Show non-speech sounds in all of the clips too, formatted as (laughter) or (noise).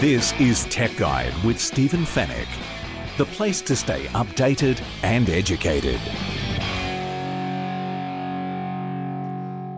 This is Tech Guide with Stephen Fenech, the place to stay updated and educated.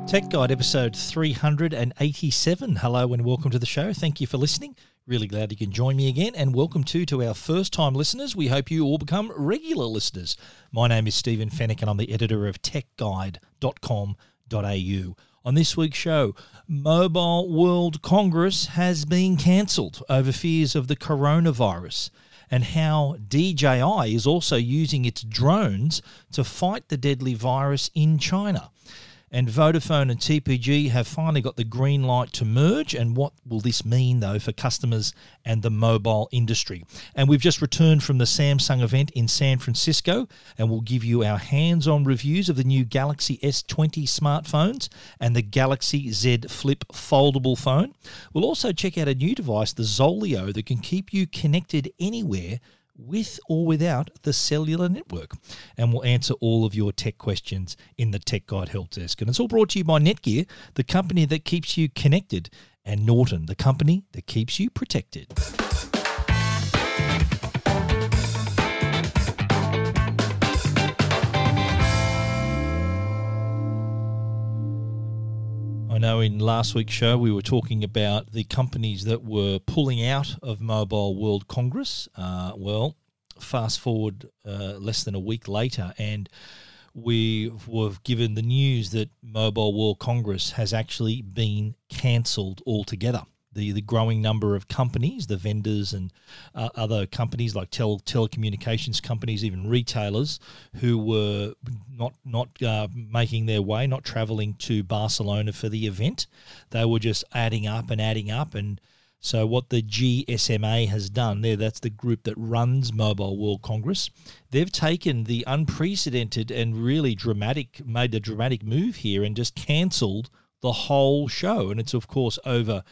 Tech Guide episode 387. Hello and welcome to the show. Thank you for listening. Really glad you can join me again. And welcome too to our first time listeners. We hope you all become regular listeners. My name is Stephen Fenech and I'm the editor of techguide.com.au. On this week's show, Mobile World Congress has been cancelled over fears of the coronavirus and how DJI is also using its drones to fight the deadly virus in China and Vodafone and TPG have finally got the green light to merge. And what will this mean, though, for customers and the mobile industry? And we've just returned from the Samsung event in San Francisco, and we'll give you our hands on reviews of the new Galaxy S20 smartphones and the Galaxy Z Flip foldable phone. We'll also check out a new device, the Zoleo, that can keep you connected anywhere with or without the cellular network. And we'll answer all of your tech questions in the Tech Guide Help Desk. And it's all brought to you by Netgear, the company that keeps you connected, and Norton, the company that keeps you protected. Know in last week's show we were talking about the companies that were pulling out of Mobile World Congress. Uh, well, fast forward uh, less than a week later, and we were given the news that Mobile World Congress has actually been cancelled altogether the, the growing number of companies, the vendors and uh, other companies like tel- telecommunications companies, even retailers who were not not uh, making their way, not traveling to Barcelona for the event. They were just adding up and adding up. And so, what the GSMA has done there, that's the group that runs Mobile World Congress, they've taken the unprecedented and really dramatic, made a dramatic move here and just cancelled the whole show. And it's, of course, over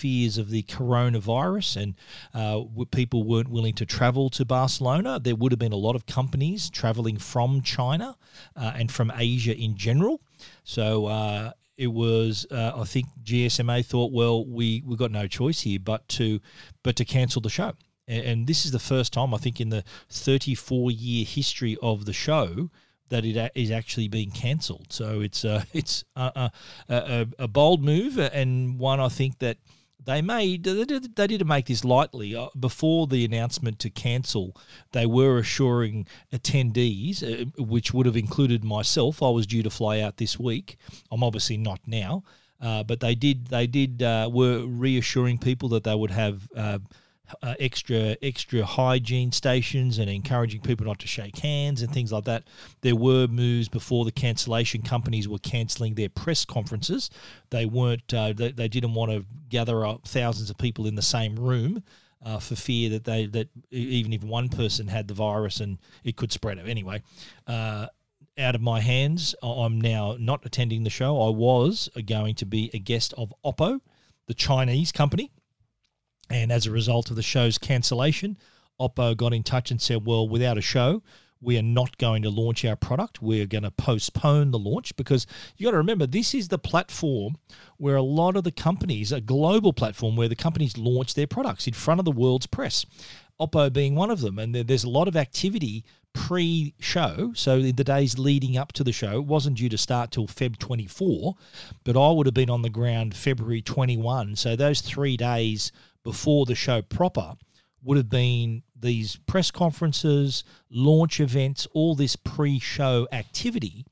fears of the coronavirus and uh, people weren't willing to travel to Barcelona. There would have been a lot of companies traveling from China uh, and from Asia in general. So uh, it was, uh, I think GSMA thought, well, we we got no choice here but to but to cancel the show. And, and this is the first time I think in the 34 year history of the show that it is actually being cancelled. So it's uh, (laughs) it's a, a, a, bold move and one I think that they made they, did, they didn't make this lightly uh, before the announcement to cancel. They were assuring attendees uh, which would have included myself. I was due to fly out this week. I'm obviously not now. Uh, but they did they did uh, were reassuring people that they would have uh, uh, extra extra hygiene stations and encouraging people not to shake hands and things like that. There were moves before the cancellation companies were cancelling their press conferences. They weren't uh, they, they didn't want to gather up thousands of people in the same room. Uh, for fear that they that even if one person had the virus and it could spread it anyway, uh, out of my hands. I'm now not attending the show. I was going to be a guest of Oppo, the Chinese company, and as a result of the show's cancellation, Oppo got in touch and said, well, without a show, we are not going to launch our product. We're going to postpone the launch because you got to remember this is the platform where a lot of the companies, a global platform where the companies launch their products in front of the world's press. Oppo being one of them, and there's a lot of activity pre-show. So in the days leading up to the show, it wasn't due to start till Feb 24, but I would have been on the ground February 21. So those three days before the show proper would have been these press conferences, launch events, all this pre-show activity,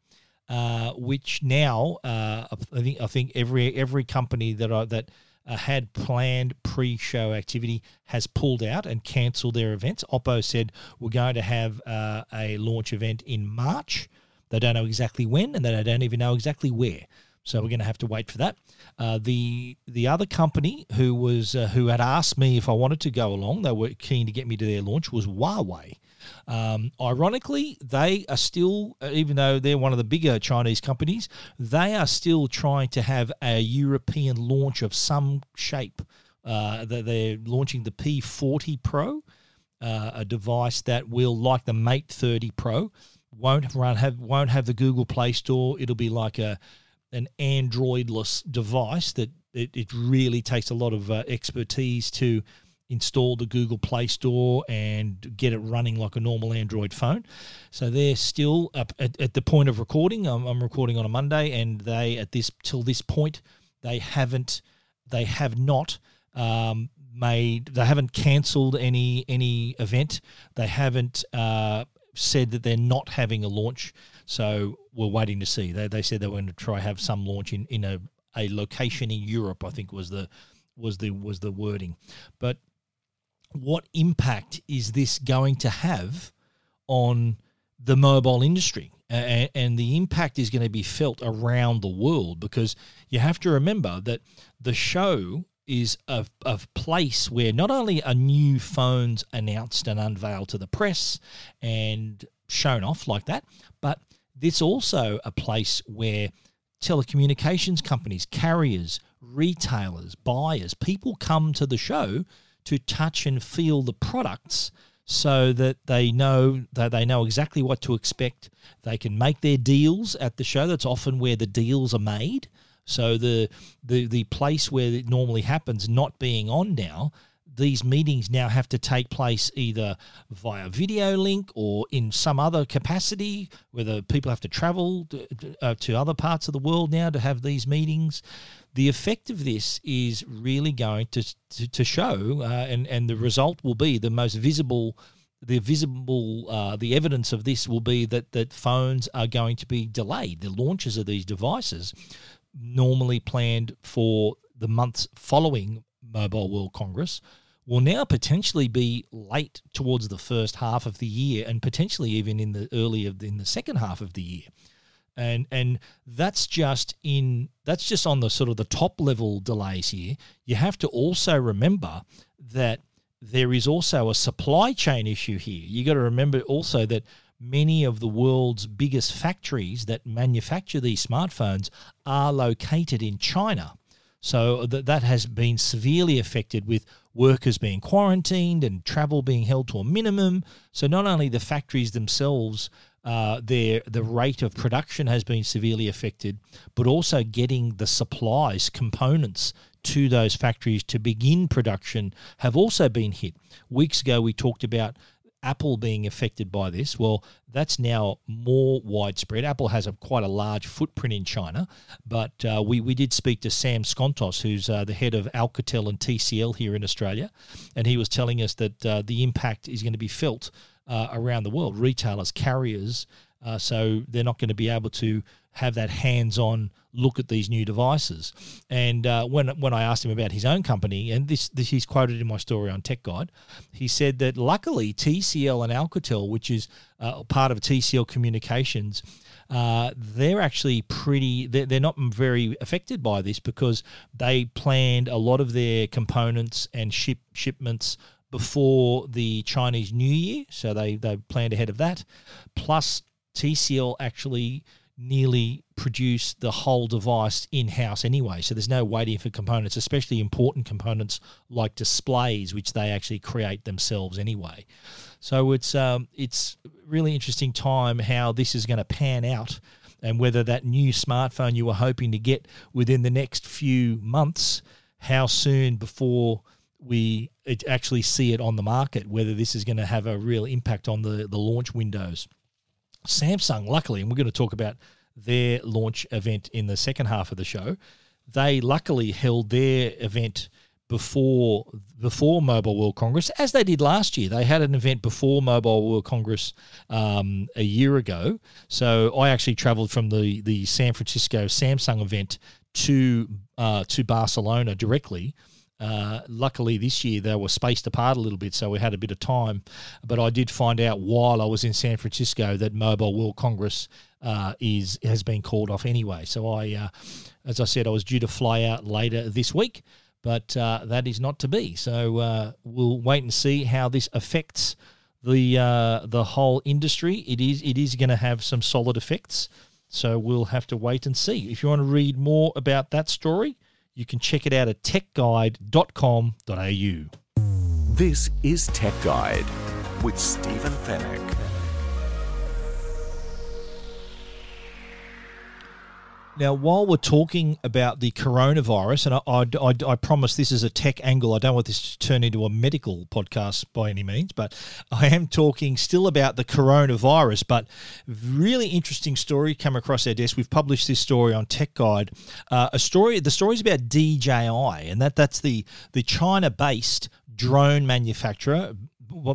uh, which now uh, I think I think every every company that I, that uh, had planned pre-show activity has pulled out and cancelled their events. Oppo said we're going to have uh, a launch event in March. They don't know exactly when, and they don't even know exactly where. So we're going to have to wait for that. Uh, the the other company who was uh, who had asked me if I wanted to go along, they were keen to get me to their launch was Huawei. Um, ironically, they are still, uh, even though they're one of the bigger Chinese companies, they are still trying to have a European launch of some shape. Uh, they're launching the P40 Pro, uh, a device that will, like the Mate 30 Pro, won't run have won't have the Google Play Store. It'll be like a an Androidless device that it, it really takes a lot of uh, expertise to install the Google Play Store and get it running like a normal Android phone. So they're still up at, at the point of recording. I'm, I'm, recording on a Monday, and they at this till this point they haven't they have not um, made they haven't cancelled any any event. They haven't uh, said that they're not having a launch. So we're waiting to see. They, they said they were going to try have some launch in, in a, a location in Europe. I think was the was the was the wording. But what impact is this going to have on the mobile industry? And, and the impact is going to be felt around the world because you have to remember that the show is a, a place where not only are new phones announced and unveiled to the press and shown off like that, but it's also a place where telecommunications companies, carriers, retailers, buyers, people come to the show to touch and feel the products so that they know that they know exactly what to expect. They can make their deals at the show. That's often where the deals are made. So the the the place where it normally happens not being on now, these meetings now have to take place either via video link or in some other capacity, whether people have to travel to, uh, to other parts of the world now to have these meetings the effect of this is really going to to, to show, uh, and and the result will be the most visible. The visible, uh, the evidence of this will be that that phones are going to be delayed. The launches of these devices, normally planned for the months following Mobile World Congress, will now potentially be late towards the first half of the year, and potentially even in the early of the, in the second half of the year and and that's just in that's just on the sort of the top level delays here. You have to also remember that there is also a supply chain issue here. You got to remember also that many of the world's biggest factories that manufacture these smartphones are located in China. So that that has been severely affected with workers being quarantined and travel being held to a minimum. So not only the factories themselves uh, their the rate of production has been severely affected, but also getting the supplies, components to those factories to begin production have also been hit. Weeks ago, we talked about Apple being affected by this. Well, that's now more widespread. Apple has a quite a large footprint in China, but uh, we, we did speak to Sam Skontos, who's uh, the head of Alcatel and TCL here in Australia, and he was telling us that uh, the impact is going to be felt uh, around the world, retailers, carriers. Uh, so they're not going to be able to have that hands-on look at these new devices. And uh, when when I asked him about his own company, and this, this he's quoted in my story on Tech Guide, he said that luckily TCL and Alcatel, which is uh, part of TCL Communications, uh, they're actually pretty. They're, they're not very affected by this because they planned a lot of their components and ship shipments before the Chinese New Year, so they they planned ahead of that. Plus, TCL actually nearly produce the whole device in house anyway, so there's no waiting for components, especially important components like displays, which they actually create themselves anyway. So it's um, it's really interesting time how this is going to pan out. And whether that new smartphone you were hoping to get within the next few months, how soon before we actually see it on the market, whether this is going to have a real impact on the, the launch windows. Samsung, luckily, and we're going to talk about their launch event in the second half of the show, they luckily held their event before before Mobile World Congress, as they did last year. They had an event before Mobile World Congress um, a year ago. So I actually travelled from the the San Francisco Samsung event to uh, to Barcelona directly Uh, luckily, this year they were spaced apart a little bit, so we had a bit of time. But I did find out while I was in San Francisco that Mobile World Congress uh, is has been called off anyway. So I, uh, as I said, I was due to fly out later this week, but uh, that is not to be. So uh, we'll wait and see how this affects the uh, the whole industry. It is it is going to have some solid effects. So we'll have to wait and see. If you want to read more about that story, you can check it out at techguide.com.au. This is Tech Guide with Stephen Fenech. Now, while we're talking about the coronavirus, and I, I, I, promise this is a tech angle, I don't want this to turn into a medical podcast by any means, but I am talking still about the coronavirus. But really interesting story come across our desk. We've published this story on Tech Guide. Uh, a story, the story is about DJI, and that that's the the China based drone manufacturer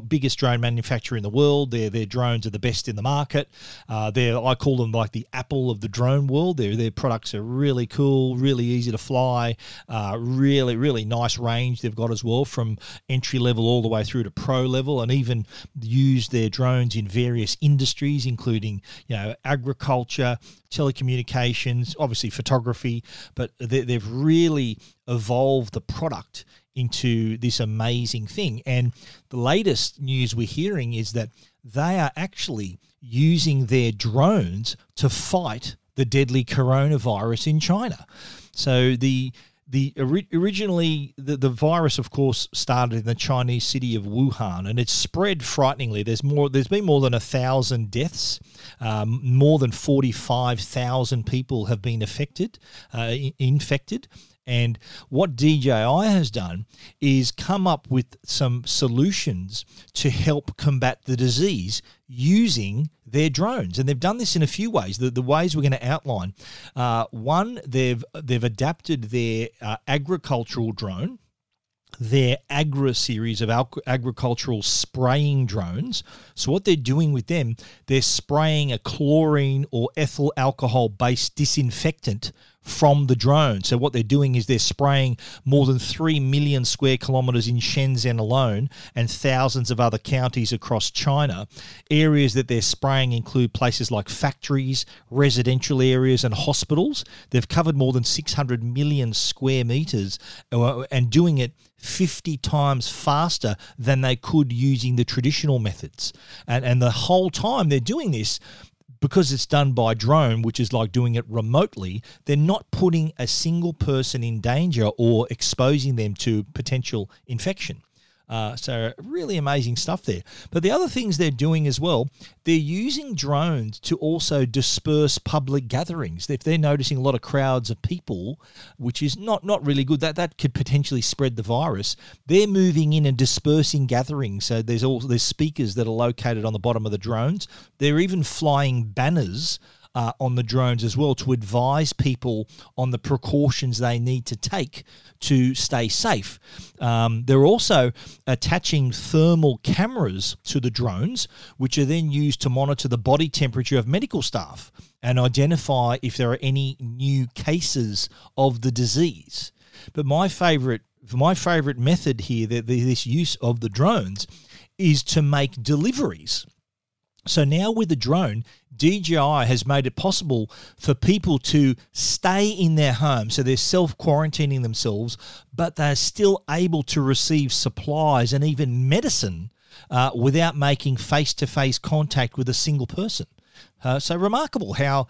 biggest drone manufacturer in the world. Their their drones are the best in the market. Uh, they're I call them like the Apple of the drone world. Their their products are really cool, really easy to fly, uh, really really nice range they've got as well from entry level all the way through to pro level, and even use their drones in various industries, including you know agriculture, telecommunications, obviously photography, but they, they've really evolved the product into this amazing thing. And the latest news we're hearing is that they are actually using their drones to fight the deadly coronavirus in China. So the the originally the, the virus of course started in the chinese city of wuhan and it's spread frighteningly there's more there's been more than a thousand deaths um, more than 45000 people have been affected uh, infected and what DJI has done is come up with some solutions to help combat the disease using their drones, and they've done this in a few ways. The, the ways we're going to outline: uh, one, they've they've adapted their uh, agricultural drone their Agras series of agricultural spraying drones. So, what they're doing with them, they're spraying a chlorine or ethyl alcohol based disinfectant from the drone. So what they're doing is they're spraying more than 3 million square kilometers in Shenzhen alone and thousands of other counties across China. Areas that they're spraying include places like factories, residential areas and hospitals. They've covered more than 600 million square meters uh, and doing it 50 times faster than they could using the traditional methods. And, and the whole time they're doing this, because it's done by drone, which is like doing it remotely, they're not putting a single person in danger or exposing them to potential infection. Uh, so really amazing stuff there. But the other things they're doing as well, they're using drones to also disperse public gatherings. If they're noticing a lot of crowds of people, which is not not really good, that that could potentially spread the virus. They're moving in and dispersing gatherings. So there's all there's speakers that are located on the bottom of the drones. They're even flying banners uh, on the drones as well to advise people on the precautions they need to take to stay safe. Um, they're also attaching thermal cameras to the drones, which are then used to monitor the body temperature of medical staff and identify if there are any new cases of the disease. But my favorite my favorite method here, the, the, this use of the drones, is to make deliveries. So now with the drone, DJI has made it possible for people to stay in their home. So they're self quarantining themselves, but they're still able to receive supplies and even medicine uh, without making face to face contact with a single person. Uh, so remarkable how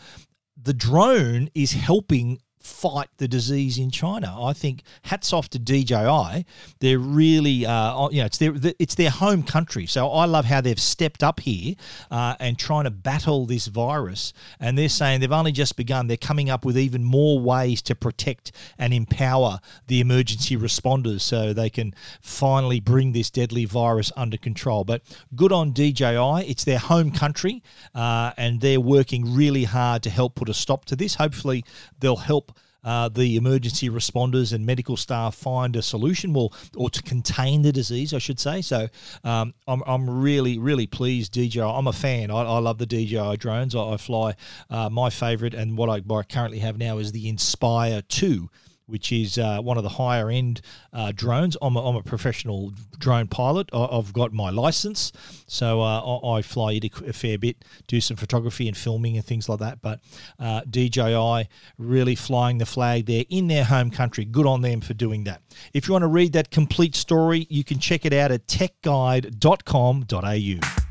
the drone is helping fight the disease in China. I think hats off to DJI. They're really, uh, you know, it's their it's their home country. So I love how they've stepped up here uh, and trying to battle this virus. And they're saying they've only just begun. They're coming up with even more ways to protect and empower the emergency responders so they can finally bring this deadly virus under control. But good on DJI. It's their home country, uh, and they're working really hard to help put a stop to this. Hopefully, they'll help uh, the emergency responders and medical staff find a solution, well, or to contain the disease, I should say. So um, I'm, I'm really, really pleased. DJI, I'm a fan. I, I love the DJI drones. I, I fly. Uh, my favorite and what I, what I currently have now is the Inspire 2 which is uh, one of the higher end uh, drones. I'm a, I'm a professional drone pilot. I, have got my license, so uh, I, fly it a fair bit, do some photography and filming and things like that. But uh, DJI really flying the flag there in their home country. Good on them for doing that. If you want to read that complete story, you can check it out at techguide.com.au.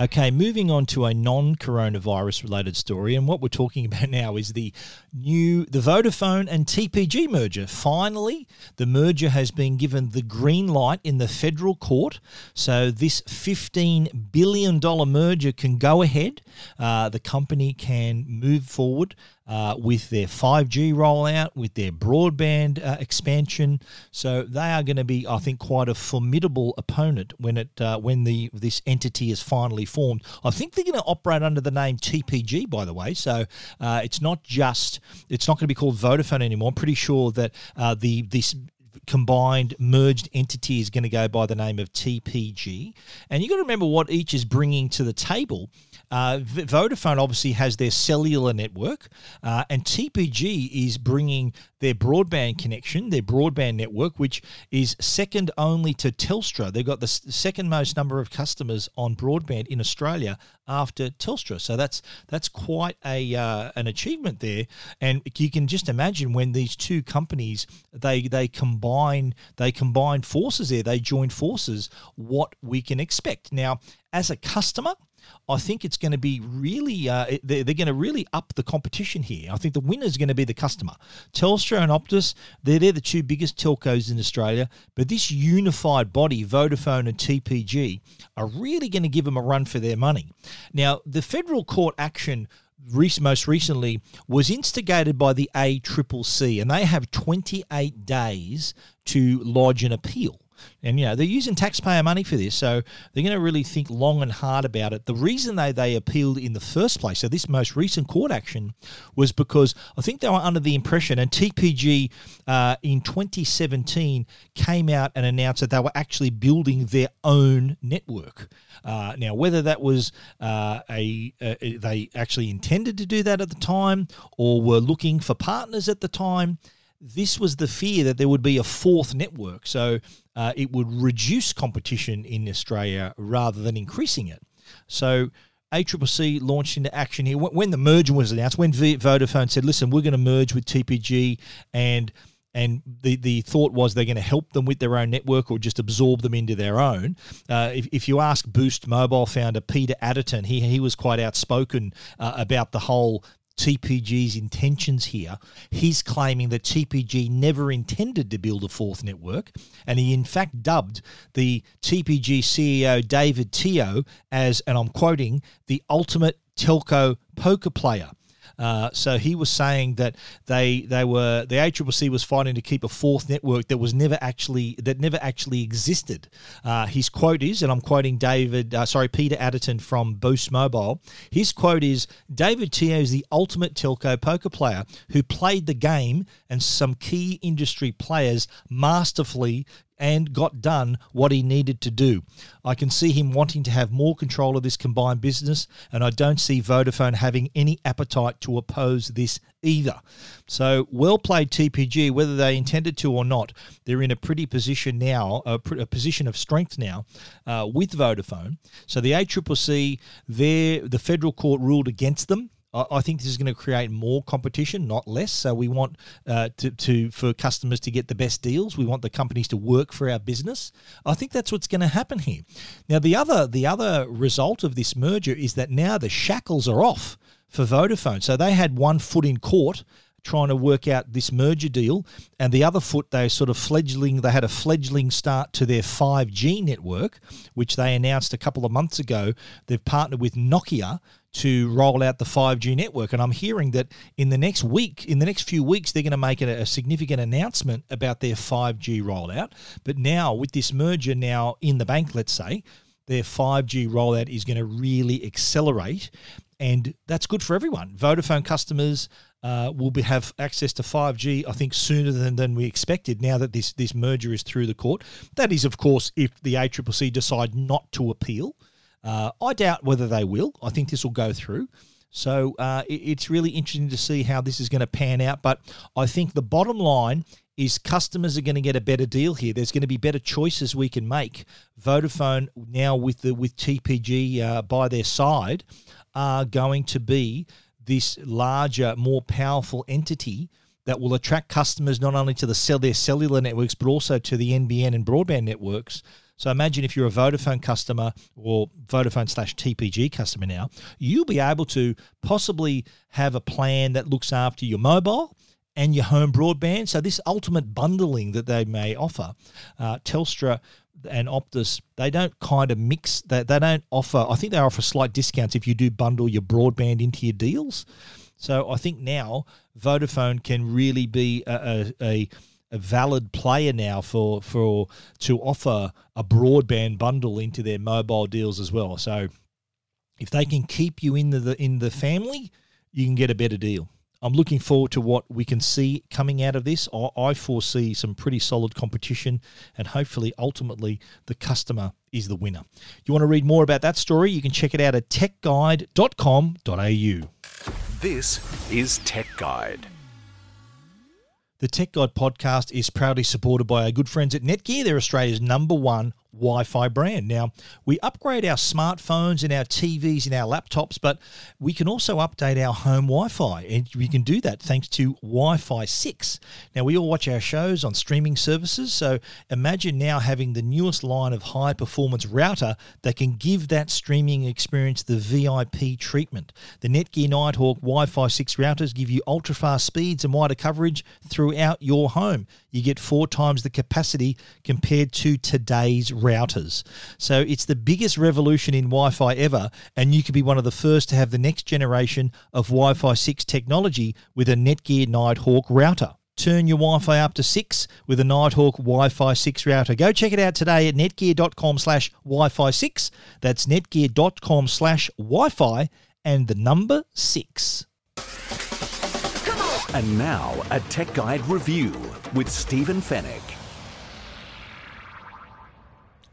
Okay, moving on to a non-coronavirus related story, and what we're talking (laughs) about now is the new the Vodafone and TPG merger. Finally, the merger has been given the green light in the federal court, so this fifteen billion dollar merger can go ahead. Uh, the company can move forward uh, with their 5G rollout, with their broadband uh, expansion. So they are going to be, I think, quite a formidable opponent when it uh, when the this entity is finally formed. I think they're going to operate under the name TPG, by the way. So uh, it's not just it's not going to be called Vodafone anymore. I'm pretty sure that uh, the this combined merged entity is going to go by the name of TPG. And you've got to remember what each is bringing to the table. Uh, Vodafone obviously has their cellular network, uh, and TPG is bringing their broadband connection, their broadband network, which is second only to Telstra. They've got the second most number of customers on broadband in Australia after Telstra. So that's that's quite a uh, an achievement there, and you can just imagine when these two companies they they combine they combine forces there, they join forces, what we can expect now as a customer I think it's going to be really, uh, they're, they're going to really up the competition here. I think the winner is going to be the customer. Telstra and Optus, they're, they're the two biggest telcos in Australia, but this unified body, Vodafone and TPG, are really going to give them a run for their money. Now, the federal court action most recently was instigated by the ACCC, and they have 28 days to lodge an appeal. And you know they're using taxpayer money for this, so they're going to really think long and hard about it. The reason they they appealed in the first place, so this most recent court action, was because I think they were under the impression, and TPG uh, in 2017 came out and announced that they were actually building their own network. Uh, now, whether that was uh, a, a they actually intended to do that at the time, or were looking for partners at the time, this was the fear that there would be a fourth network. So uh, it would reduce competition in Australia rather than increasing it. So ACCC launched into action here when the merger was announced. When Vodafone said, "Listen, we're going to merge with TPG," and and the, the thought was they're going to help them with their own network or just absorb them into their own. Uh, if, if you ask Boost Mobile founder Peter Adderton, he, he was quite outspoken uh, about the whole TPG's intentions here. He's claiming that TPG never intended to build a fourth network, and he in fact dubbed the TPG CEO David Teoh as, and I'm quoting, the ultimate telco poker player. Uh, so he was saying that they they were the ACCC was fighting to keep a fourth network that was never actually that never actually existed. Uh, his quote is, and I'm quoting David, uh, sorry Peter Adderton from Boost Mobile. His quote is, "David Teoh is the ultimate telco poker player who played the game and some key industry players masterfully and got done what he needed to do. I can see him wanting to have more control of this combined business, and I don't see Vodafone having any appetite to oppose this either. So, well played TPG, whether they intended to or not, they're in a pretty position now, a, a position of strength now uh, with Vodafone. So, the ACCC, there, the federal court ruled against them I think this is going to create more competition, not less. So we want uh, to, to for customers to get the best deals. We want the companies to work for our business. I think that's what's going to happen here. Now the other the other result of this merger is that now the shackles are off for Vodafone. So they had one foot in court trying to work out this merger deal, and the other foot they sort of fledgling. They had a fledgling start to their 5G network, which they announced a couple of months ago. They've partnered with Nokia to roll out the 5G network. And I'm hearing that in the next week, in the next few weeks, they're going to make a, significant announcement about their 5G rollout. But now, with this merger now in the bank, let's say, their 5G rollout is going to really accelerate. And that's good for everyone. Vodafone customers uh, will be, have access to 5G, I think, sooner than, than we expected now that this, this merger is through the court. That is, of course, if the ACCC decide not to appeal. Uh, I doubt whether they will. I think this will go through. So uh, it, it's really interesting to see how this is going to pan out. But I think the bottom line is customers are going to get a better deal here. There's going to be better choices we can make. Vodafone now with the with TPG uh, by their side are going to be this larger, more powerful entity that will attract customers not only to the cell their cellular networks but also to the NBN and broadband networks. So imagine if you're a Vodafone customer or Vodafone slash TPG customer now, you'll be able to possibly have a plan that looks after your mobile and your home broadband. So this ultimate bundling that they may offer, uh, Telstra and Optus, they don't kind of mix. They, they don't offer. I think they offer slight discounts if you do bundle your broadband into your deals. So I think now Vodafone can really be a, a, a valid player now for for to offer a broadband bundle into their mobile deals as well. So if they can keep you in the in the family, you can get a better deal. I'm looking forward to what we can see coming out of this. I foresee some pretty solid competition, and hopefully, ultimately, the customer is the winner. You want to read more about that story? You can check it out at techguide.com.au. This is Tech Guide. The Tech Guide podcast is proudly supported by our good friends at Netgear. They're Australia's number one Wi Fi brand. Now, we upgrade our smartphones and our TVs and our laptops, but we can also update our home Wi Fi, and we can do that thanks to Wi Fi 6. Now, we all watch our shows on streaming services, so imagine now having the newest line of high performance router that can give that streaming experience the VIP treatment. The Netgear Nighthawk Wi Fi 6 routers give you ultra fast speeds and wider coverage throughout your home. You get four times the capacity compared to today's routers. So it's the biggest revolution in Wi Fi ever, and you could be one of the first to have the next generation of Wi Fi 6 technology with a Netgear Nighthawk router. Turn your Wi Fi up to 6 with a Nighthawk Wi Fi 6 router. Go check it out today at netgear.com slash Wi Fi 6. That's netgear.com slash Wi Fi and the number 6. And now, a Tech Guide review with Stephen Fenech.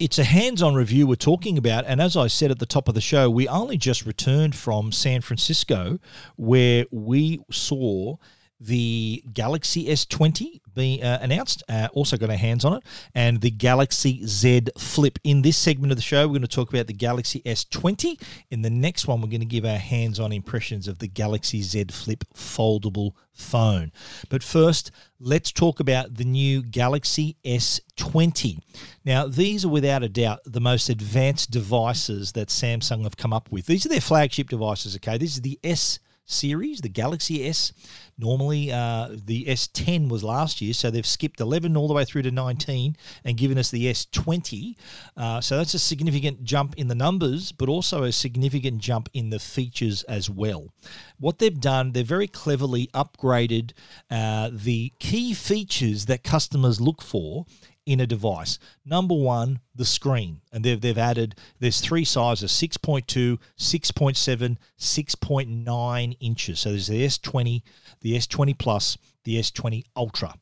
It's a hands on review we're talking about. And as I said at the top of the show, we only just returned from San Francisco where we saw the Galaxy S20 being uh, announced. Uh, also got our hands on it, and the Galaxy Z Flip. In this segment of the show, we're going to talk about the Galaxy S20. In the next one, we're going to give our hands-on impressions of the Galaxy Z Flip foldable phone. But first, let's talk about the new Galaxy S20. Now, these are without a doubt the most advanced devices that Samsung have come up with. These are their flagship devices. Okay, this is the S series, the Galaxy S. Normally, uh, the S10 was last year, so they've skipped 11 all the way through to 19 and given us the S20. Uh, so that's a significant jump in the numbers, but also a significant jump in the features as well. What they've done, they've very cleverly upgraded uh, the key features that customers look for in a device. Number one, the screen. And they've, they've added, there's three sizes 6.2, 6.7, 6.9 inches. So there's the S20, the S20 Plus, the S20 Ultra.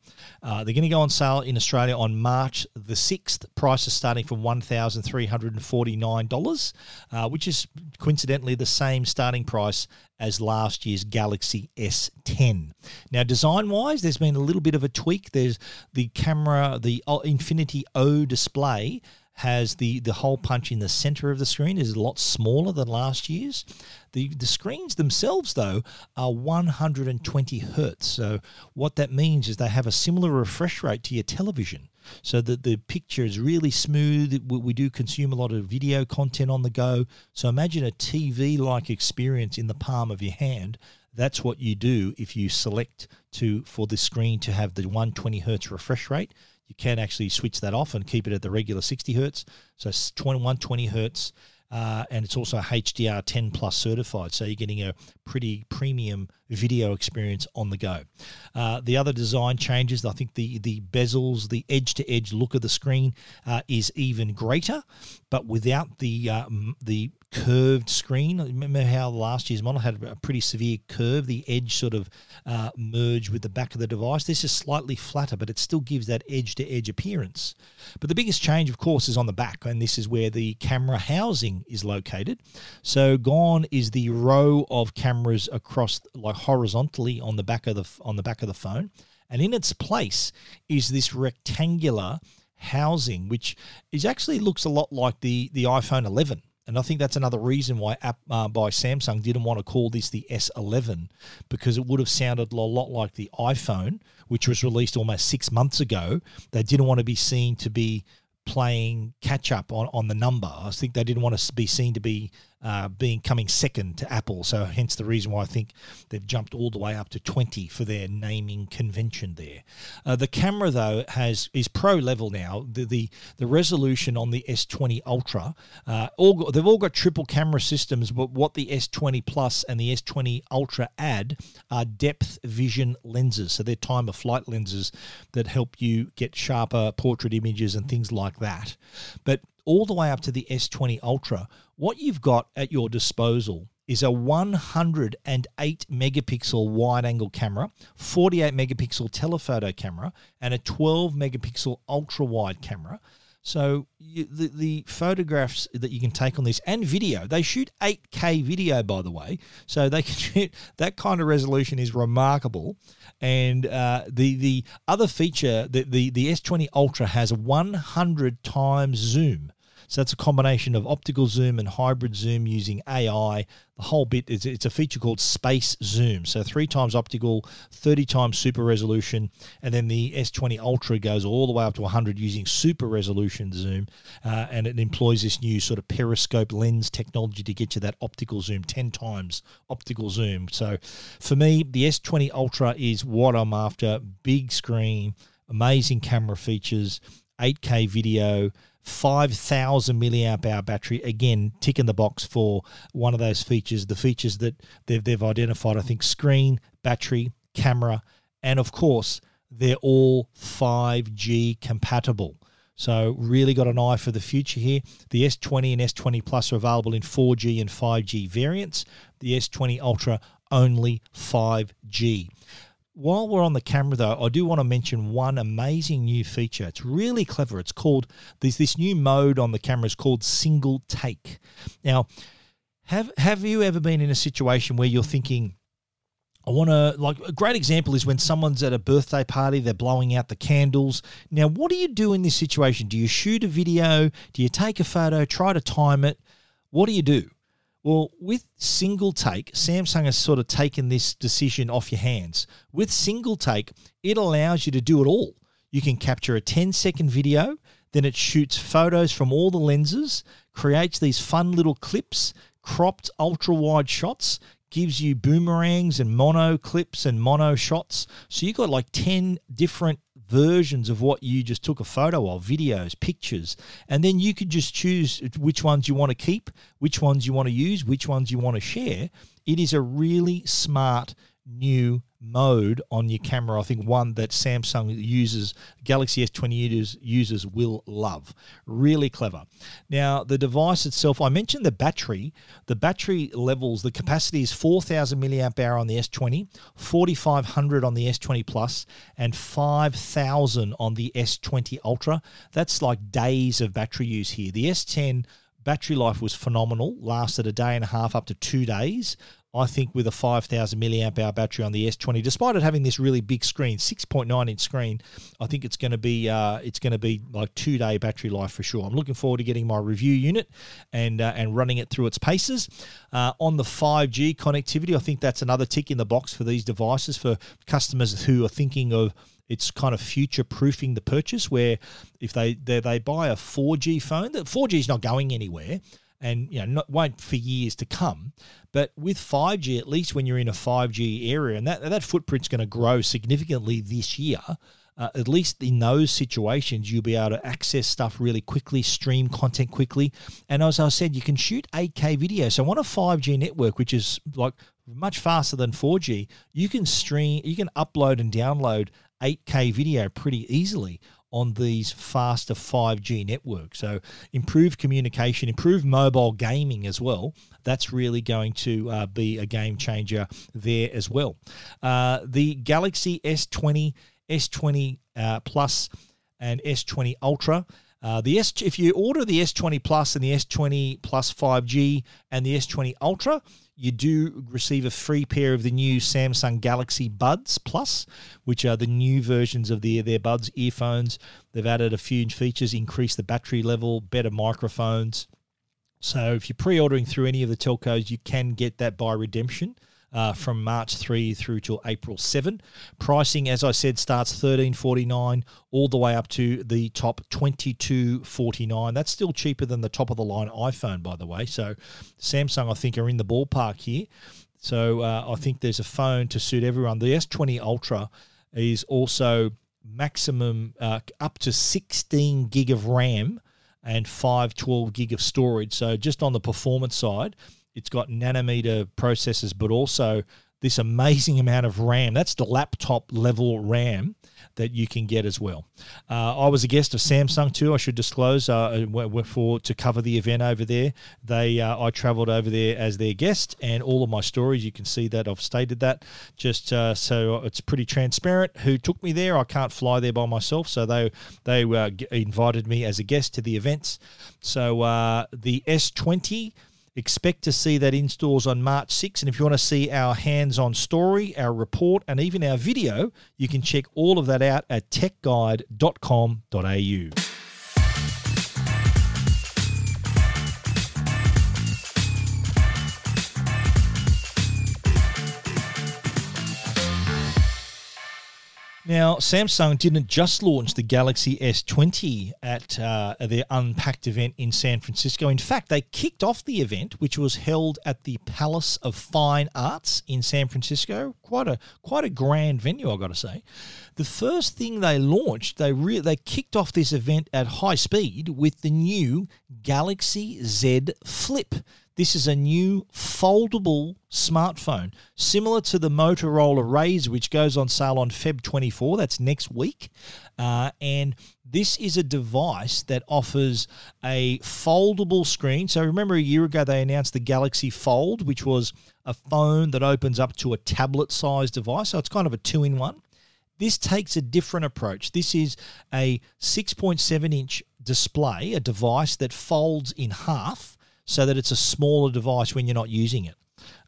Uh, they're going to go on sale in Australia on March the 6th. Prices starting from $1,349, uh, which is coincidentally the same starting price as last year's Galaxy S10. Now, design wise, there's been a little bit of a tweak. There's the camera, the Infinity O display has the the hole punch in the center of the screen is a lot smaller than last year's. The the screens themselves though are 120 hertz. So what that means is they have a similar refresh rate to your television. So that the picture is really smooth. We, we do consume a lot of video content on the go. So imagine a TV like experience in the palm of your hand that's what you do if you select to for the screen to have the 120 hertz refresh rate you can actually switch that off and keep it at the regular 60 hertz. So 120 hertz. Uh, and it's also HDR 10 plus certified, so you're getting a pretty premium video experience on the go. Uh, the other design changes, I think the the bezels, the edge to edge look of the screen uh, is even greater, but without the uh, the curved screen. Remember how last year's model had a pretty severe curve? The edge sort of uh, merged with the back of the device. This is slightly flatter, but it still gives that edge to edge appearance. But the biggest change, of course, is on the back, and this is where the camera housing is located. So gone is the row of cameras across like horizontally on the back of the on the back of the phone, and in its place is this rectangular housing, which is actually looks a lot like the the iPhone 11. And I think that's another reason why app uh, by Samsung didn't want to call this the S11 because it would have sounded a lot like the iPhone, which was released almost six months ago. They didn't want to be seen to be playing catch up on, on the number. I think they didn't want to be seen to be uh, being coming second to Apple. So hence the reason why I think they've jumped all the way up to 20 for their naming convention there. Uh, the camera though has is pro level now. The the, the resolution on the S20 Ultra, uh, all they've all got triple camera systems, but what the S20 Plus and the S20 Ultra add are depth vision lenses. So they're time of flight lenses that help you get sharper portrait images and things like that. But all the way up to the S20 Ultra, what you've got at your disposal is a 108 megapixel wide angle camera, 48 megapixel telephoto camera, and a 12 megapixel ultra wide camera. So you, the the photographs that you can take on this and video, they shoot 8K video, by the way. So they can (laughs) shoot that kind of resolution is remarkable. And uh, the the other feature, the, the the S20 Ultra has 100 times zoom. So that's a combination of optical zoom and hybrid zoom using AI. The whole bit is it's a feature called Space Zoom. So three times optical, 30 times super resolution, and then the S20 Ultra goes all the way up to 100 using super resolution zoom, uh, and it employs this new sort of periscope lens technology to get you that optical zoom, 10 times optical zoom. So for me, the S20 Ultra is what I'm after. Big screen, amazing camera features, 8K video. 5,000 milliamp hour battery. Again, tick in the box for one of those features. The features that they've, they've identified, I think, screen, battery, camera, and of course, they're all 5G compatible. So, really got an eye for the future here. The S20 and S20 Plus are available in 4G and 5G variants. The S20 Ultra only 5G while we're on the camera though, I do want to mention one amazing new feature. It's really clever. It's called there's this new mode on the camera called single take. Now, have have you ever been in a situation where you're thinking I want to like a great example is when someone's at a birthday party, they're blowing out the candles. Now, what do you do in this situation? Do you shoot a video? Do you take a photo, try to time it? What do you do? Well, with single take, Samsung has sort of taken this decision off your hands. With single take, it allows you to do it all. You can capture a 10 second video, then it shoots photos from all the lenses, creates these fun little clips, cropped ultra wide shots, gives you boomerangs and mono clips and mono shots. So you've got like 10 different versions of what you just took a photo of, videos, pictures, and then you could just choose which ones you want to keep, which ones you want to use, which ones you want to share. It is a really smart new mode on your camera. I think one that Samsung uses, Galaxy S20 users, users will love. Really clever. Now, the device itself, I mentioned the battery. The battery levels, the capacity is 4,000 milliamp hour on the S20, 4,500 on the S20 Plus, and 5,000 on the S20 Ultra. That's like days of battery use here. The S10 battery life was phenomenal, lasted a day and a half up to two days. I think with a 5,000 milliamp hour battery on the S20, despite it having this really big screen, 6.9 inch screen, I think it's going to be uh, it's going to be like two day battery life for sure. I'm looking forward to getting my review unit and uh, and running it through its paces. Uh, on the 5G connectivity, I think that's another tick in the box for these devices for customers who are thinking of it's kind of future proofing the purchase where if they, they they buy a 4G phone, that 4G is not going anywhere and you know not, won't for years to come. But with 5G, at least when you're in a 5G area, and that that footprint's going to grow significantly this year. Uh, at least in those situations, you'll be able to access stuff really quickly, stream content quickly. And as I said, you can shoot 8K video. So on a 5G network, which is like much faster than 4G, you can stream, you can upload and download 8K video pretty easily on these faster 5G networks. So, improved communication, improved mobile gaming as well. That's really going to uh, be a game changer there as well. Uh, the Galaxy S20, S20 uh, Plus, and S20 Ultra. Uh, the S, if you order the S20 Plus and the S20 Plus 5G and the S20 Ultra, you do receive a free pair of the new Samsung Galaxy Buds Plus, which are the new versions of the, their Buds earphones. They've added a few features, increased the battery level, better microphones. So if you're pre-ordering through any of the telcos, you can get that by redemption uh, from March 3 through till April 7. Pricing, as I said, starts 13.49 all the way up to the top 22.49. That's still cheaper than the top of the line iPhone, by the way. So Samsung, I think, are in the ballpark here. So uh, I think there's a phone to suit everyone. The S20 Ultra is also maximum uh, up to 16 gig of RAM and 512 gig of storage. So just on the performance side, it's got nanometer processors, but also this amazing (laughs) amount of RAM. That's the laptop level RAM that you can get as well. Uh, I was a guest of Samsung too. I should disclose uh, for to cover the event over there. They uh, I travelled over there as their guest, and all of my stories you can see that I've stated that. Just uh, so it's pretty transparent. Who took me there? I can't fly there by myself, so they they uh, invited me as a guest to the events. So uh, the S20 Expect to see that in stores on March 6. And if you want to see our hands on story, our report, and even our video, you can check all of that out at techguide.com.au. Now, Samsung didn't just launch the Galaxy S20 at uh, their Unpacked event in San Francisco. In fact, they kicked off the event, which was held at the Palace of Fine Arts in San Francisco. Quite a quite a grand venue, I got to say. The first thing they launched, they re- they kicked off this event at high speed with the new Galaxy Z Flip. This is a new foldable smartphone, similar to the Motorola Razr, which goes on sale on Feb 24. That's next week. Uh, and this is a device that offers a foldable screen. So remember a year ago they announced the Galaxy Fold, which was a phone that opens up to a tablet sized device. So it's kind of a two in one. This takes a different approach. This is a 6.7 inch display, a device that folds in half so that it's a smaller device when you're not using it.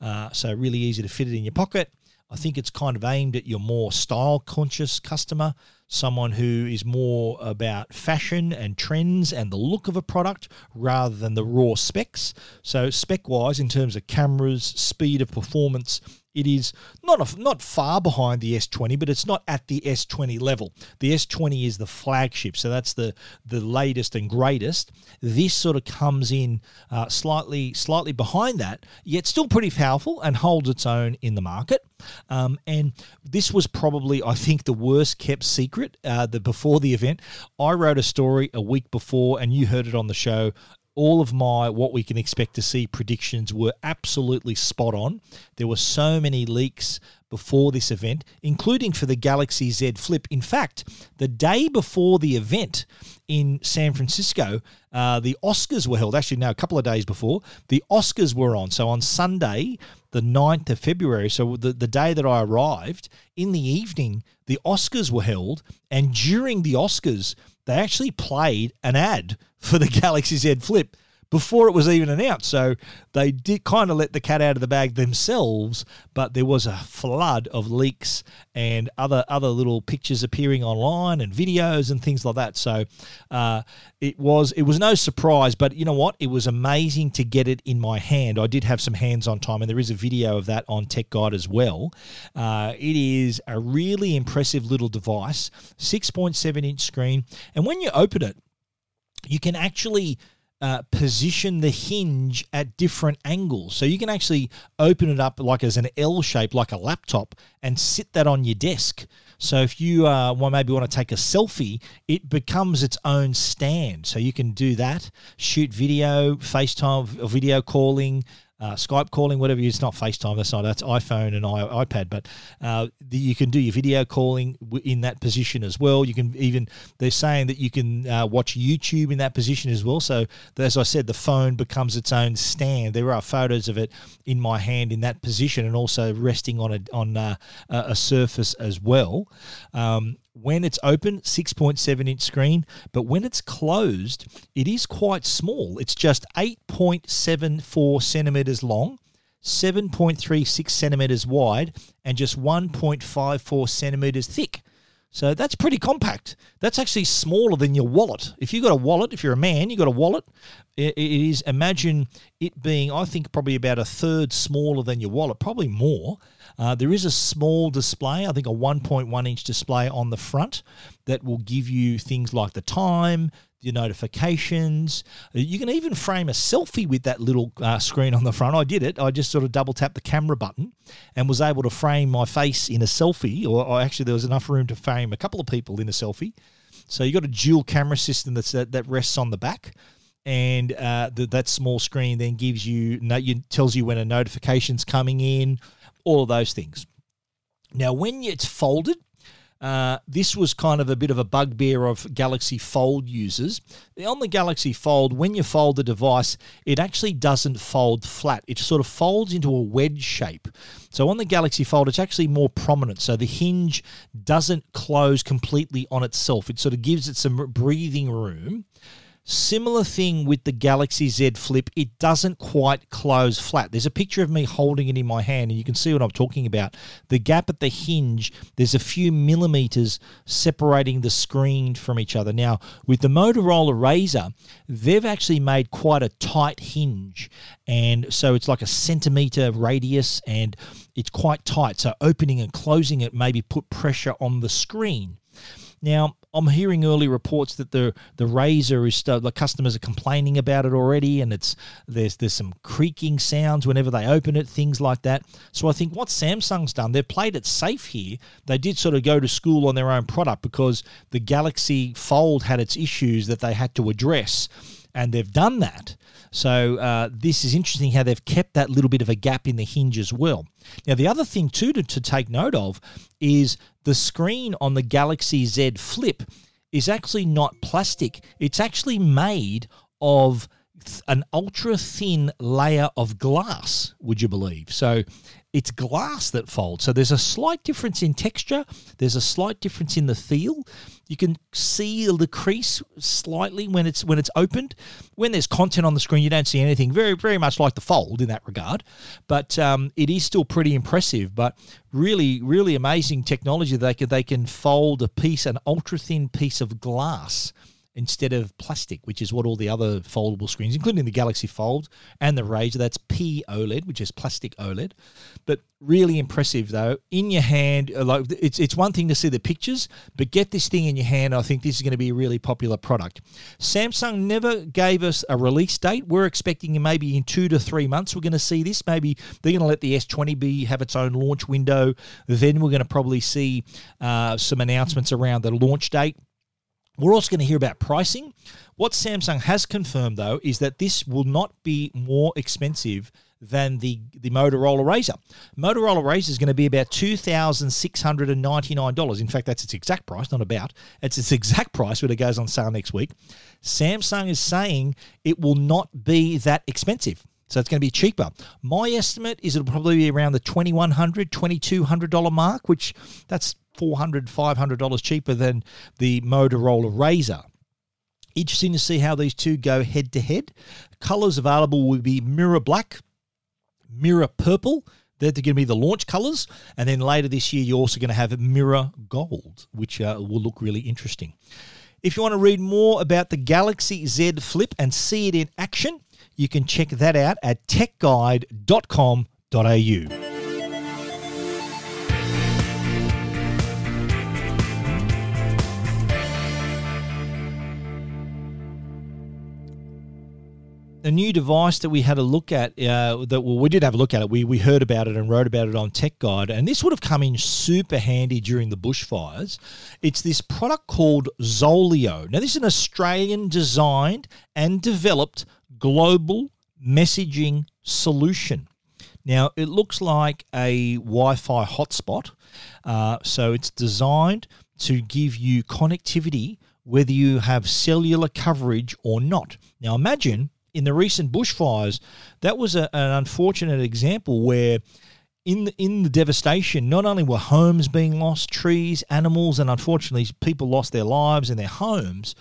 Uh, so really easy to fit it in your pocket. I think it's kind of aimed at your more style conscious customer, someone who is more about fashion and trends and the look of a product rather than the raw specs. So, spec wise, in terms of cameras, speed of performance, it is not a, not far behind the S20, but it's not at the S20 level. The S20 is the flagship, so that's the the latest and greatest. This sort of comes in uh, slightly slightly behind that, yet still pretty powerful and holds its own in the market. Um, and this was probably, I think, the worst kept secret. Uh, the before the event, I wrote a story a week before, and you heard it on the show all of my what we can expect to see predictions were absolutely spot on. There were so many leaks before this event, including for the Galaxy Z Flip. In fact, the day before the event in San Francisco, uh, the Oscars were held. Actually, now a couple of days before, the Oscars were on. So on Sunday, the 9th of February, so the, the day that I arrived, in the evening, the Oscars were held. And during the Oscars, they actually played an ad for the (laughs) Galaxy Z Flip before it was even announced. So they did kind of let the cat out of the bag themselves, but there was a flood of leaks and other other little pictures appearing online and videos and things like that. So uh, it was it was no surprise, but you know what? It was amazing to get it in my hand. I did have some hands-on time, and there is a video of that on Tech Guide as well. Uh, it is a really impressive little device, 6.7 inch screen, and when you open it, you can actually uh, position the hinge at different angles. So you can actually open it up like as an L shape, like a laptop, and sit that on your desk. So if you uh, well, maybe want to take a selfie, it becomes its own stand. So you can do that, shoot video, FaceTime, video calling. Uh, Skype calling, whatever. It's not FaceTime. That's not. That's iPhone and iPad. But uh, the, you can do your video calling in that position as well. You can even. They're saying that you can uh, watch YouTube in that position as well. So as I said, the phone becomes its own stand. There are photos of it in my hand in that position, and also resting on a on uh, a surface as well. Um, when it's open, 6.7 inch screen, but when it's closed, it is quite small. It's just 8.74 centimeters long, 7.36 centimeters wide, and just 1.54 centimeters thick. So that's pretty compact. That's actually smaller than your wallet. If you've got a wallet, if you're a man, you've got a wallet, it is, imagine it being, I think, probably about a third smaller than your wallet, probably more. Uh, there is a small display, I think a 1.1 inch display on the front that will give you things like the time, your notifications. You can even frame a selfie with that little uh, screen on the front. I did it. I just sort of double tapped the camera button and was able to frame my face in a selfie, or, or actually, there was enough room to frame a couple of people in a selfie. So you've got a dual camera system that's that, that rests on the back and uh, the, that small screen then gives you, you tells you when a notification's coming in, all of those things. Now, when it's folded, uh, this was kind of a bit of a bugbear of Galaxy Fold users. On the Galaxy Fold, when you fold the device, it actually doesn't fold flat. It sort of folds into a wedge shape. So on the Galaxy Fold, it's actually more prominent. So the hinge doesn't close completely on itself. It sort of gives it some breathing room. Similar thing with the Galaxy Z Flip, it doesn't quite close flat. There's a picture of me holding it in my hand, and you can see what I'm talking about. The gap at the hinge, there's a few millimeters separating the screen from each other. Now, with the Motorola Razr, they've actually made quite a tight hinge, and so it's like a centimeter radius, and it's quite tight. So opening and closing it maybe put pressure on the screen. Now, I'm hearing early reports that the the Razr is still, the customers are complaining about it already, and it's there's there's some creaking sounds whenever they open it, things like that. So I think what Samsung's done, they've played it safe here. They did sort of go to school on their own product because the Galaxy Fold had its issues that they had to address, and they've done that. So uh, this is interesting how they've kept that little bit of a gap in the hinge as well. Now, the other thing too to, to take note of is the screen on the Galaxy Z Flip is actually not plastic. It's actually made of an ultra thin layer of glass, would you believe? So it's glass that folds. So there's a slight difference in texture, there's a slight difference in the feel. You can see the crease slightly when it's when it's opened. When there's content on the screen, you don't see anything. Very very much like the Fold in that regard, but um, it is still pretty impressive. But really really amazing technology. They can they can fold a piece, an ultra thin piece of glass instead of plastic, which is what all the other foldable screens, including the Galaxy Fold and the Razr, that's P OLED, which is plastic OLED. But really impressive though. In your hand, uh, like it's it's one thing to see the pictures, but get this thing in your hand. I think this is going to be a really popular product. Samsung never gave us a release date. We're expecting maybe in two to three months we're going to see this. Maybe they're going to let the S20B have its own launch window. Then we're going to probably see uh, some announcements around the launch date. We're also going to hear about pricing. What Samsung has confirmed, though, is that this will not be more expensive than the, the Motorola Razr. Motorola Razr is going to be about $2,699. In fact, that's its exact price, not about. It's its exact price when it goes on sale next week. Samsung is saying it will not be that expensive. So it's going to be cheaper. My estimate is it'll probably be around the $2,100, $2,200 mark, which that's $400, $500 cheaper than the Motorola Razr. Interesting to see how these two go head to head. Colors available will be mirror black, mirror purple. They're going to be the launch colors. And then later this year, you're also going to have mirror gold, which uh, will look really interesting. If you want to read more about the Galaxy Z Flip and see it in action, you can check that out at techguide.com.au. a new device that we had a look at uh, that well we did have a look at it we, we heard about it and wrote about it on tech guide and this would have come in super handy during the bushfires it's this product called Zoleo. now this is an australian designed and developed global messaging solution. Now, it looks like a Wi Fi hotspot. Uh, so it's designed to give you connectivity whether you have cellular coverage or not. Now, imagine in the recent bushfires, that was a, an unfortunate example where in the, in the devastation, not only were homes being lost, trees, animals, and unfortunately people lost their lives and their homes,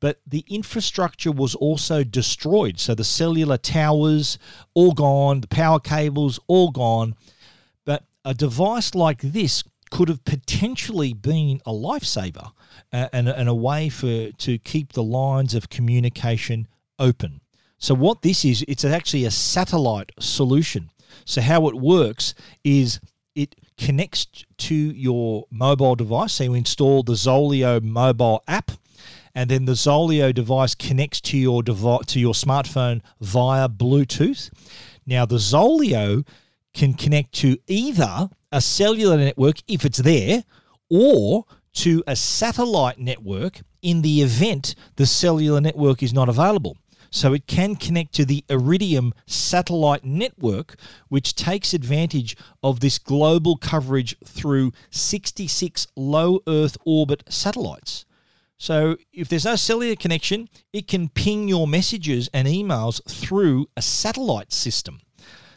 but the infrastructure was also destroyed. So the cellular towers all gone, the power cables all gone. But a device like this could have potentially been a lifesaver and, and a way for to keep the lines of communication open. So what this is, it's actually a satellite solution. So how it works is it connects to your mobile device. So you install the Zoleo mobile app and then the Zoleo device connects to your device to your smartphone via Bluetooth. Now the Zoleo can connect to either a cellular network if it's there or to a satellite network in the event the cellular network is not available. So it can connect to the Iridium satellite network, which takes advantage of this global coverage through 66 low Earth orbit satellites. So if there's no cellular connection, it can ping your messages and emails through a satellite system.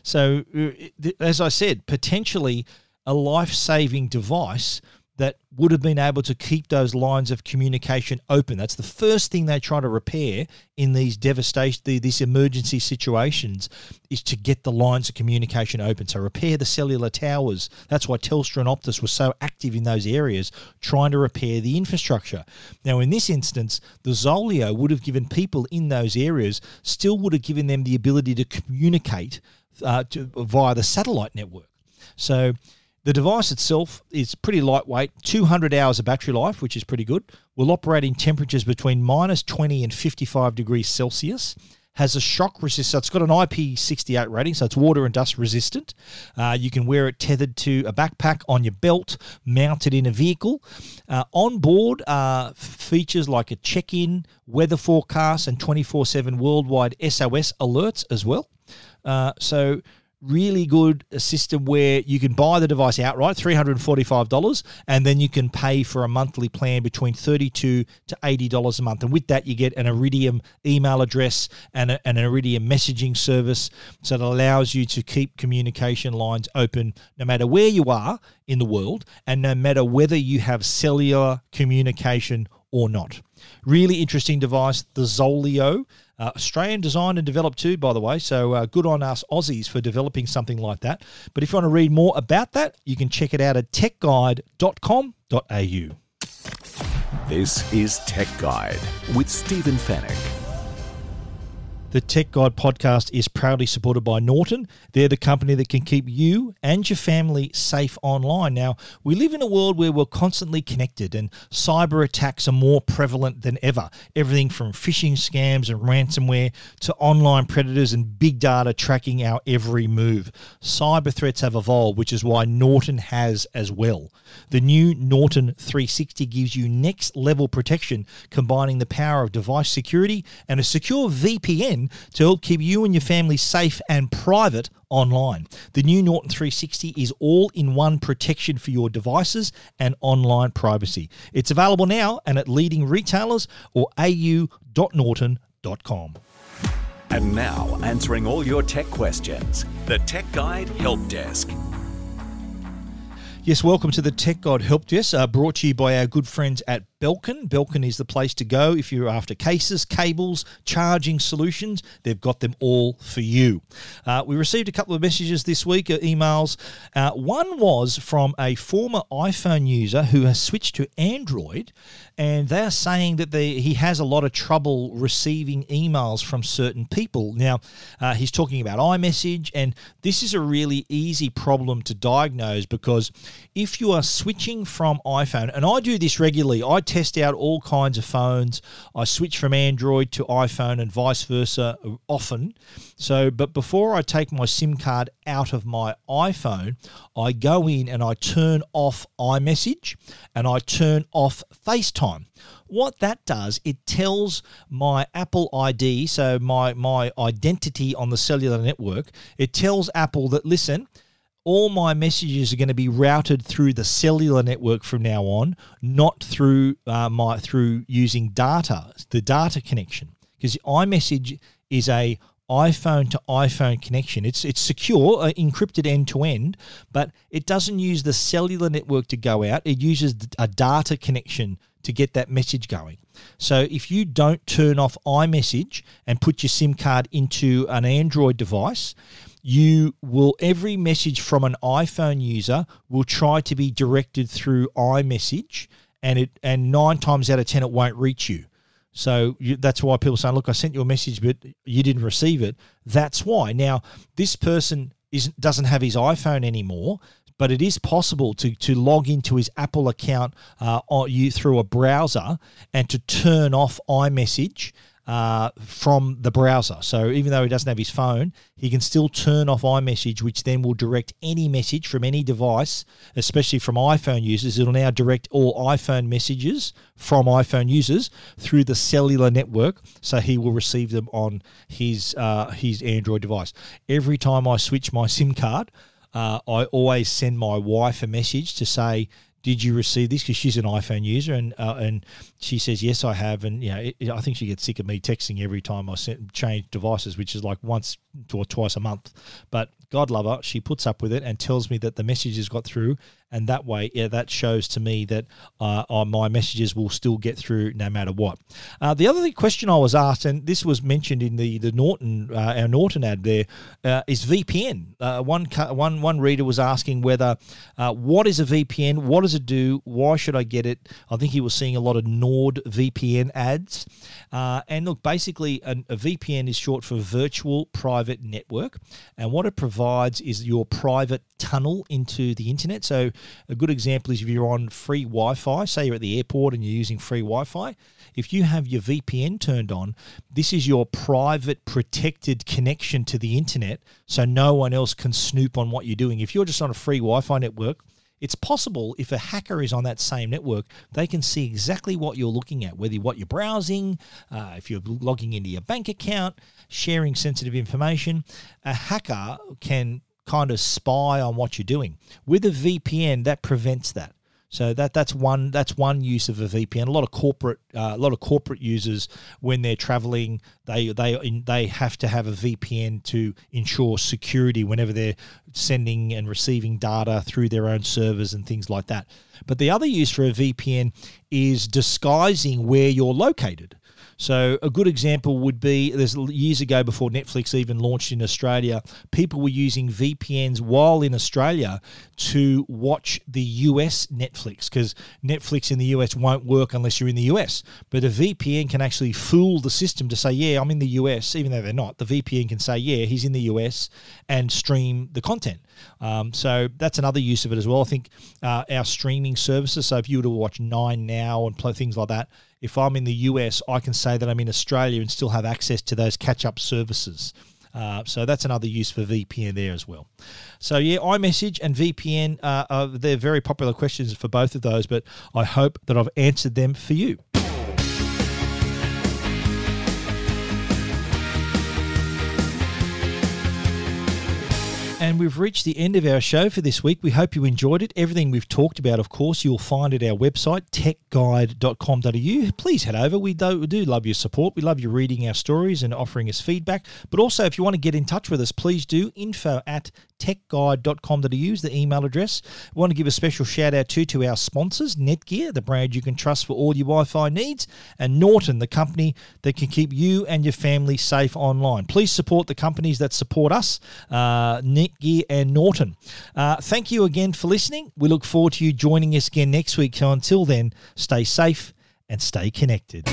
So, uh, as I said, potentially a life saving device that would have been able to keep those lines of communication open. That's the first thing they try to repair in these devastation, these emergency situations, is to get the lines of communication open. So repair the cellular towers. That's why Telstra and Optus were so active in those areas, trying to repair the infrastructure. Now, in this instance, the Zoleo would have given people in those areas, still would have given them the ability to communicate uh, to, via the satellite network. So the device itself is pretty lightweight, 200 hours of battery life, which is pretty good. Will operate in temperatures between minus 20 and 55 degrees Celsius. Has a shock resistor. It's got an IP68 rating, so it's water and dust resistant. Uh, you can wear it tethered to a backpack on your belt, mounted in a vehicle. Uh, on board are features like a check in, weather forecast, and 24 7 worldwide SOS alerts as well. Uh, so, really good system where you can buy the device outright, $345, and then you can pay for a monthly plan between 32 to $80 a month. And with that, you get an Iridium email address and, a, an Iridium messaging service. So it allows you to keep communication lines open no matter where you are in the world and no matter whether you have cellular communication or not. Really interesting device, the Zoleo. Uh, Australian designed and developed too, by the way. So uh, good on us Aussies for developing something like that. But if you want to read more about that, you can check it out at techguide.com.au. This is Tech Guide with Stephen Fenech. The Tech Guide podcast is proudly supported by Norton. They're the company that can keep you and your family safe online. Now, we live in a world where we're constantly connected and cyber attacks are more prevalent than ever. Everything from phishing scams and ransomware to online predators and big data tracking our every move. Cyber threats have evolved, which is why Norton has as well. The new Norton 360 gives you next level protection, combining the power of device security and a secure VPN to help keep you and your family safe and private online. The new Norton 360 is all in one protection for your devices and online privacy. It's available now and at leading retailers or au.norton.com. And now, answering all your tech questions, the Tech Guide Help Desk. Yes, welcome to the Tech Guide Help Desk, uh, brought to you by our good friends at Belkin. Belkin is the place to go if you're after cases, cables, charging solutions. They've got them all for you. Uh, we received a couple of messages this week, uh, emails. Uh, one was from a former iPhone user who has switched to Android, and they are saying that they, he has a lot of trouble receiving emails from certain people. Now, uh, he's talking about iMessage, and this is a really easy problem to diagnose because if you are switching from iPhone, and I do this regularly, I test out all kinds of phones. I switch from Android to iPhone and vice versa often. So, but before I take my SIM card out of my iPhone, I go in and I turn off iMessage and I turn off FaceTime. What that does, it tells my Apple ID, so my my identity on the cellular network, it tells Apple that listen, all my messages are going to be routed through the cellular network from now on, not through uh, my through using data, the data connection, because iMessage is a iPhone to iPhone connection. It's it's secure, uh, encrypted end to end, but it doesn't use the cellular network to go out. It uses a data connection to get that message going. So if you don't turn off iMessage and put your SIM card into an Android device, you will every message from an iPhone user will try to be directed through iMessage and it and 9 times out of 10 it won't reach you. So you, that's why people say, "Look, I sent you a message, but you didn't receive it." That's why. Now, this person is doesn't have his iPhone anymore, but it is possible to, to log into his Apple account uh, you through a browser and to turn off iMessage uh, from the browser. So even though he doesn't have his phone, he can still turn off iMessage, which then will direct any message from any device, especially from iPhone users. It'll now direct all iPhone messages from iPhone users through the cellular network, so he will receive them on his uh, his Android device. Every time I switch my SIM card, uh, I always send my wife a message to say, did you receive this? Because she's an iPhone user, and uh, and she says yes, I have, and you know, it, I think she gets sick of me texting every time I send, change devices, which is like once or twice a month. But God love her, she puts up with it and tells me that the messages got through, and that way, yeah, that shows to me that uh, uh, my messages will still get through no matter what. Uh, the other question I was asked, and this was mentioned in the the Norton uh, our Norton ad there, uh, is VPN. One one one reader was asking whether what is a VPN, what does it do, why should I get it? I think he was seeing a lot of Nord VPN ads, uh, and look, basically, a, a VPN is short for Virtual Private Network, and what it provides is your private tunnel into the internet. So a good example is if you're on free Wi Fi, say you're at the airport and you're using free Wi Fi, if you have your VPN turned on, this is your private protected connection to the internet so no one else can snoop on what you're doing. If you're just on a free Wi Fi network, it's possible if a hacker is on that same network, they can see exactly what you're looking at, whether what you're browsing, uh, if you're logging into your bank account, sharing sensitive information. A hacker can kind of spy on what you're doing. With a VPN, that prevents that. So that that's one that's one use of a VPN. A lot of corporate uh, a lot of corporate users when they're traveling, they they they have to have a VPN to ensure security whenever they're sending and receiving data through their own servers and things like that. But the other use for a VPN is disguising where you're located. So a good example would be there's years ago before Netflix even launched in Australia, people were using VPNs while in Australia to watch the US Netflix because Netflix in the US won't work unless you're in the US. But a VPN can actually fool the system to say, yeah, I'm in the US, even though they're not. The VPN can say, yeah, he's in the US and stream the content. Um, so that's another use of it as well. I think uh, our streaming services. So if you were to watch Nine Now and things like that, if I'm in the US, I can say that I'm in Australia and still have access to those catch up services. Uh, so that's another use for VPN there as well. So yeah, iMessage and VPN, uh, are, they're very popular questions for both of those, but I hope that I've answered them for you. And we've reached the end of our show for this week. We hope you enjoyed it. Everything we've talked about, of course, you'll find at our website, techguide.com.au. Please head over. We do, we do love your support. We love you reading our stories and offering us feedback. But also, if you want to get in touch with us, please do info at techguide.com.au is the email address. We want to give a special shout out to to our sponsors, Netgear, the brand you can trust for all your Wi-Fi needs, and Norton, the company that can keep you and your family safe online. Please support the companies that support us, uh, Netgear and Norton. Uh, thank you again for listening. We look forward to you joining us again next week. So until then, stay safe and stay connected.